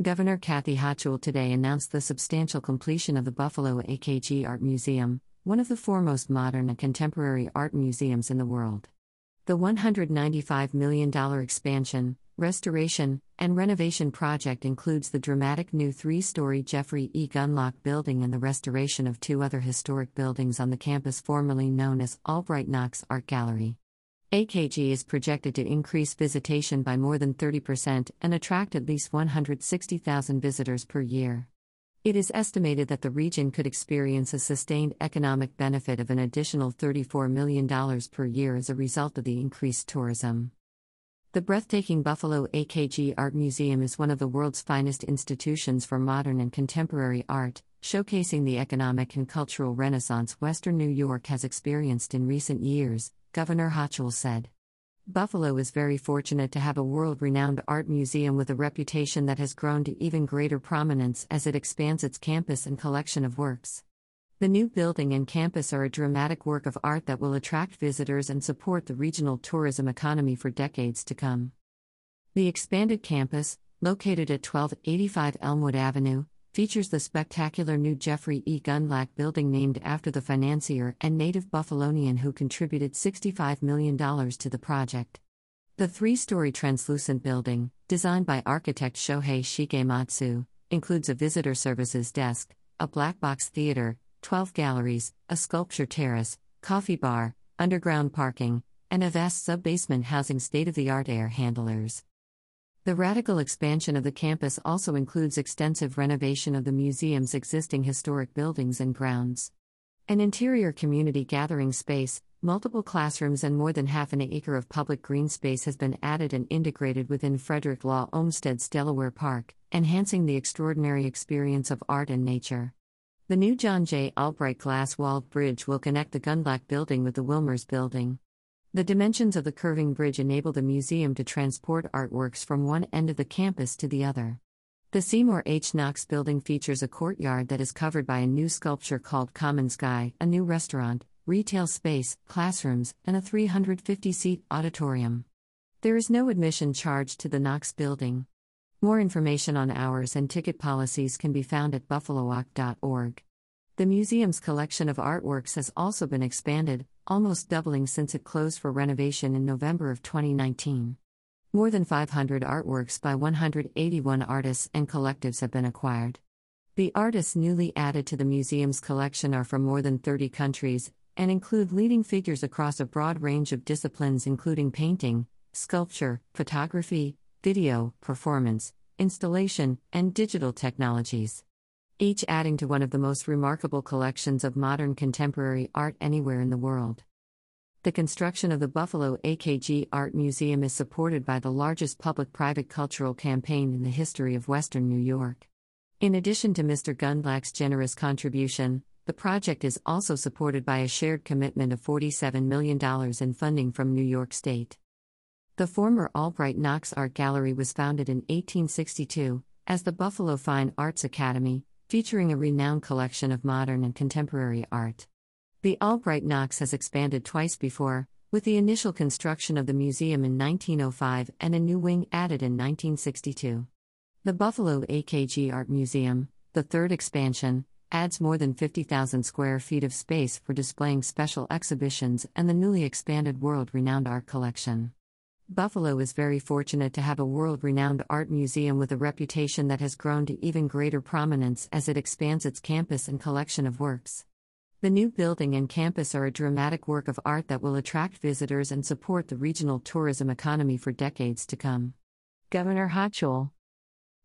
Governor Kathy Hochul today announced the substantial completion of the Buffalo AKG Art Museum, one of the foremost modern and contemporary art museums in the world. The $195 million expansion, restoration, and renovation project includes the dramatic new three story Jeffrey E. Gundlach building and the restoration of two other historic buildings on the campus formerly known as Albright Knox Art Gallery. AKG is projected to increase visitation by more than 30% and attract at least 160,000 visitors per year. It is estimated that the region could experience a sustained economic benefit of an additional $34 million per year as a result of the increased tourism. The breathtaking Buffalo AKG Art Museum is one of the world's finest institutions for modern and contemporary art, showcasing the economic and cultural renaissance Western New York has experienced in recent years, Governor Hochul said. Buffalo is very fortunate to have a world renowned art museum with a reputation that has grown to even greater prominence as it expands its campus and collection of works. The new building and campus are a dramatic work of art that will attract visitors and support the regional tourism economy for decades to come. The expanded campus, located at 1285 Elmwood Avenue, features the spectacular new Jeffrey E. Gundlach building named after the financier and native Buffalonian who contributed $65 million to the project. The three story translucent building, designed by architect Shohei Shigematsu, includes a visitor services desk, a black box theater, 12 galleries, a sculpture terrace, coffee bar, underground parking, and a vast sub basement housing state of the art air handlers. The radical expansion of the campus also includes extensive renovation of the museum's existing historic buildings and grounds. An interior community gathering space, multiple classrooms, and more than half an acre of public green space has been added and integrated within Frederick Law Olmsted's Delaware Park, enhancing the extraordinary experience of art and nature. The new John J. Albright glass walled bridge will connect the Gundlach building with the Wilmers building. The dimensions of the curving bridge enable the museum to transport artworks from one end of the campus to the other. The Seymour H. Knox building features a courtyard that is covered by a new sculpture called Common Sky, a new restaurant, retail space, classrooms, and a 350 seat auditorium. There is no admission charge to the Knox building. More information on hours and ticket policies can be found at buffaloakg.org. The museum's collection of artworks has also been expanded, almost doubling since it closed for renovation in November of 2019. More than 500 artworks by 181 artists and collectives have been acquired. The artists newly added to the museum's collection are from more than 30 countries and include leading figures across a broad range of disciplines, including painting, sculpture, photography, video, performance, installation, and digital technologies each adding to one of the most remarkable collections of modern contemporary art anywhere in the world. The construction of the Buffalo AKG Art Museum is supported by the largest public private cultural campaign in the history of Western New York. In addition to Mr. Gundlach's generous contribution, the project is also supported by a shared commitment of $47 million in funding from New York State. The former Albright Knox Art Gallery was founded in 1862 as the Buffalo Fine Arts Academy, featuring a renowned collection of modern and contemporary art. The Albright Knox has expanded twice before, with the initial construction of the museum in 1905 and a new wing added in 1962. The Buffalo AKG Art Museum, the third expansion, adds more than 50,000 square feet of space for displaying special exhibitions and the newly expanded world renowned art collection. Buffalo is very fortunate to have a world renowned art museum with a reputation that has grown to even greater prominence as it expands its campus and collection of works. The new building and campus are a dramatic work of art that will attract visitors and support the regional tourism economy for decades to come. Governor Hochul,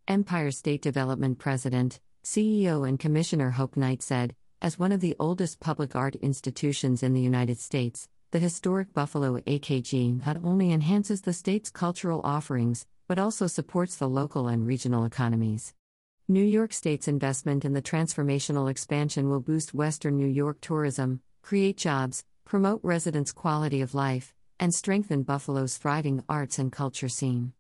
Empire State Development President, CEO, and Commissioner Hope Knight said, as one of the oldest public art institutions in the United States, the historic Buffalo AKG not only enhances the state's cultural offerings, but also supports the local and regional economies. New York State's investment in the transformational expansion will boost Western New York tourism, create jobs, promote residents' quality of life, and strengthen Buffalo's thriving arts and culture scene.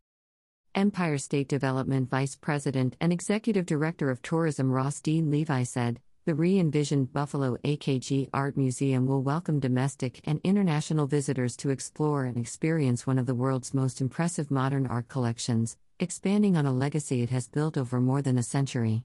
Empire State Development Vice President and Executive Director of Tourism Ross D. Levi said, the re envisioned Buffalo AKG Art Museum will welcome domestic and international visitors to explore and experience one of the world's most impressive modern art collections, expanding on a legacy it has built over more than a century.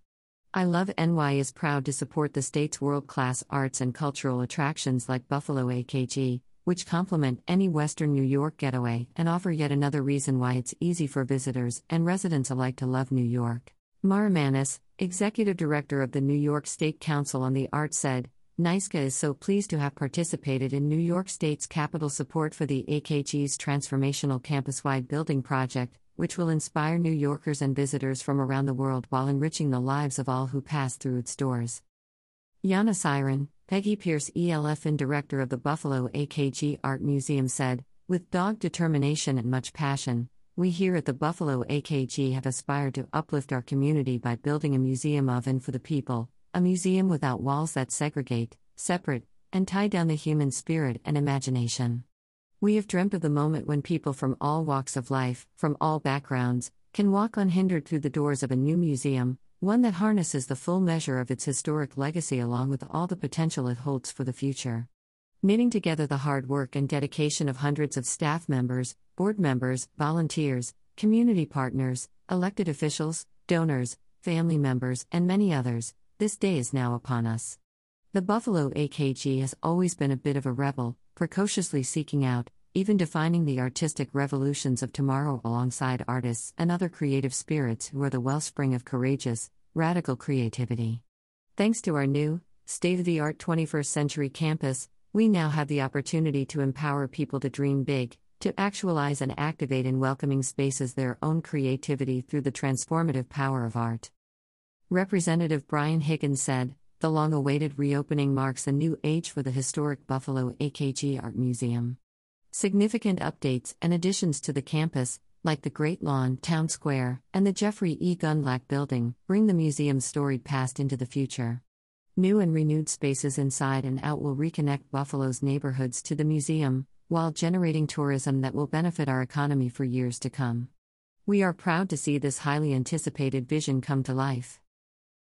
I Love NY is proud to support the state's world class arts and cultural attractions like Buffalo AKG, which complement any Western New York getaway and offer yet another reason why it's easy for visitors and residents alike to love New York. Mara Manus, executive director of the New York State Council on the Arts, said, NYSCA is so pleased to have participated in New York State's capital support for the AKG's transformational campus wide building project, which will inspire New Yorkers and visitors from around the world while enriching the lives of all who pass through its doors. Janne Sirén, Peggy Pierce Elfvin director of the Buffalo AKG Art Museum said, with dog determination and much passion, we here at the Buffalo AKG have aspired to uplift our community by building a museum of and for the people, a museum without walls that segregate, separate, and tie down the human spirit and imagination. We have dreamt of the moment when people from all walks of life, from all backgrounds, can walk unhindered through the doors of a new museum, one that harnesses the full measure of its historic legacy along with all the potential it holds for the future. Knitting together the hard work and dedication of hundreds of staff members, board members, volunteers, community partners, elected officials, donors, family members, and many others, this day is now upon us. The Buffalo AKG has always been a bit of a rebel, precociously seeking out, even defining the artistic revolutions of tomorrow alongside artists and other creative spirits who are the wellspring of courageous, radical creativity. Thanks to our new, state of the art 21st century campus, we now have the opportunity to empower people to dream big, to actualize and activate in welcoming spaces their own creativity through the transformative power of art. Representative Brian Higgins said, the long awaited reopening marks a new age for the historic Buffalo AKG Art Museum. Significant updates and additions to the campus, like the Great Lawn, Town Square, and the Jeffrey E. Gundlach Building, bring the museum's storied past into the future. New and renewed spaces inside and out will reconnect Buffalo's neighborhoods to the museum, while generating tourism that will benefit our economy for years to come. We are proud to see this highly anticipated vision come to life.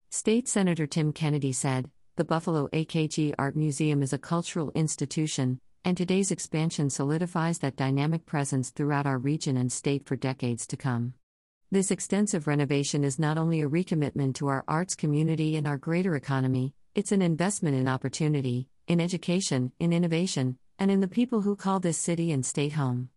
State Senator Tim Kennedy said, The Buffalo AKG Art Museum is a cultural institution, and today's expansion solidifies that dynamic presence throughout our region and state for decades to come. This extensive renovation is not only a recommitment to our arts community and our greater economy, it's an investment in opportunity, in education, in innovation, and in the people who call this city and state home.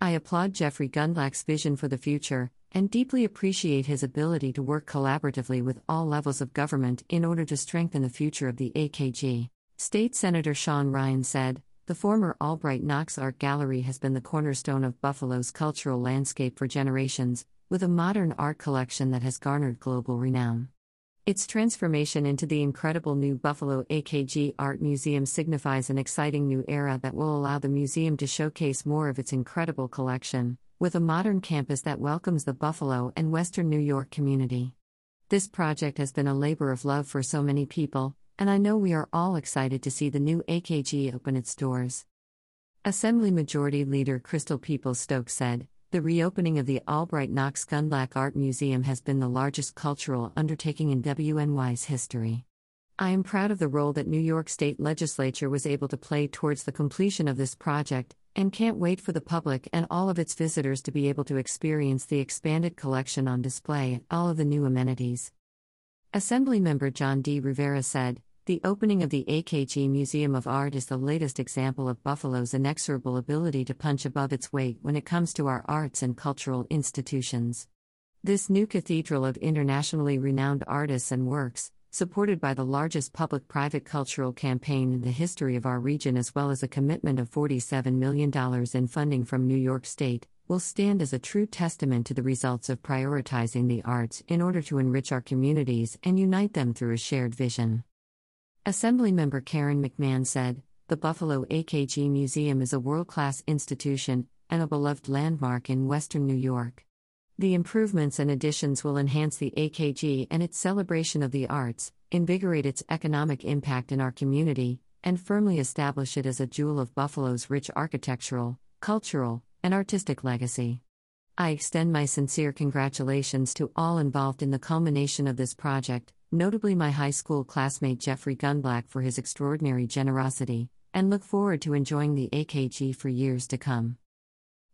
I applaud Jeffrey Gundlach's vision for the future, and deeply appreciate his ability to work collaboratively with all levels of government in order to strengthen the future of the AKG. State Senator Sean Ryan said, The former Albright Knox Art Gallery has been the cornerstone of Buffalo's cultural landscape for generations, with a modern art collection that has garnered global renown. Its transformation into the incredible new Buffalo AKG Art Museum signifies an exciting new era that will allow the museum to showcase more of its incredible collection, with a modern campus that welcomes the Buffalo and Western New York community. This project has been a labor of love for so many people, and I know we are all excited to see the new AKG open its doors. Assembly Majority Leader Crystal Peoples Stokes said, The reopening of the Albright Knox Gundlach Art Museum has been the largest cultural undertaking in WNY's history. I am proud of the role that New York State Legislature was able to play towards the completion of this project, and can't wait for the public and all of its visitors to be able to experience the expanded collection on display and all of the new amenities. Assemblymember John D. Rivera said, The opening of the AKG Museum of Art is the latest example of Buffalo's inexorable ability to punch above its weight when it comes to our arts and cultural institutions. This new cathedral of internationally renowned artists and works, supported by the largest public private cultural campaign in the history of our region, as well as a commitment of $47 million in funding from New York State, will stand as a true testament to the results of prioritizing the arts in order to enrich our communities and unite them through a shared vision. Assemblymember Karen McMahon said, The Buffalo AKG Museum is a world class institution and a beloved landmark in Western New York. The improvements and additions will enhance the AKG and its celebration of the arts, invigorate its economic impact in our community, and firmly establish it as a jewel of Buffalo's rich architectural, cultural, and artistic legacy. I extend my sincere congratulations to all involved in the culmination of this project, notably my high school classmate Jeffrey Gundlach, for his extraordinary generosity, and look forward to enjoying the AKG for years to come.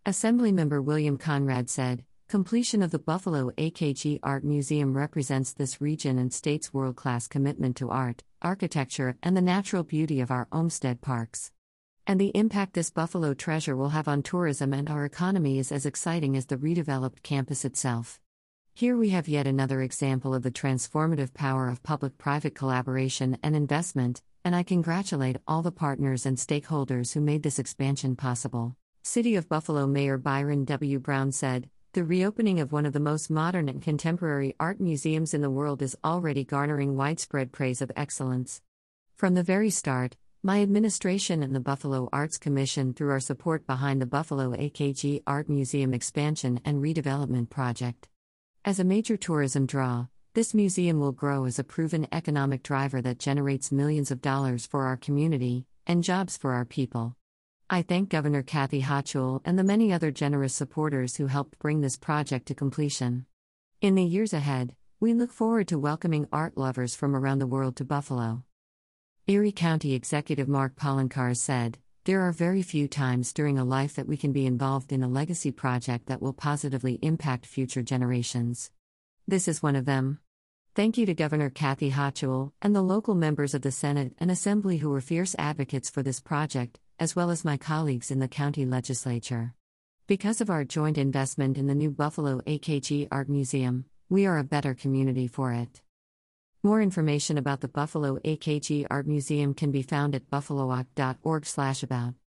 Assemblymember William Conrad said, Completion of the Buffalo AKG Art Museum represents this region and state's world class commitment to art, architecture, and the natural beauty of our Olmsted parks. And the impact this Buffalo treasure will have on tourism and our economy is as exciting as the redeveloped campus itself. Here we have yet another example of the transformative power of public private collaboration and investment, and I congratulate all the partners and stakeholders who made this expansion possible. City of Buffalo Mayor Byron W. Brown said, the reopening of one of the most modern and contemporary art museums in the world is already garnering widespread praise of excellence. From the very start, my administration and the Buffalo Arts Commission, through our support behind the Buffalo AKG Art Museum expansion and redevelopment project. As a major tourism draw, this museum will grow as a proven economic driver that generates millions of dollars for our community and jobs for our people. I thank Governor Kathy Hochul and the many other generous supporters who helped bring this project to completion. In the years ahead, we look forward to welcoming art lovers from around the world to Buffalo. Erie County Executive Mark Poloncarz said, There are very few times during a life that we can be involved in a legacy project that will positively impact future generations. This is one of them. Thank you to Governor Kathy Hochul and the local members of the Senate and Assembly who were fierce advocates for this project, as well as my colleagues in the county legislature. Because of our joint investment in the new Buffalo AKG Art Museum, we are a better community for it. More information about the Buffalo AKG Art Museum can be found at buffaloakg.org/about.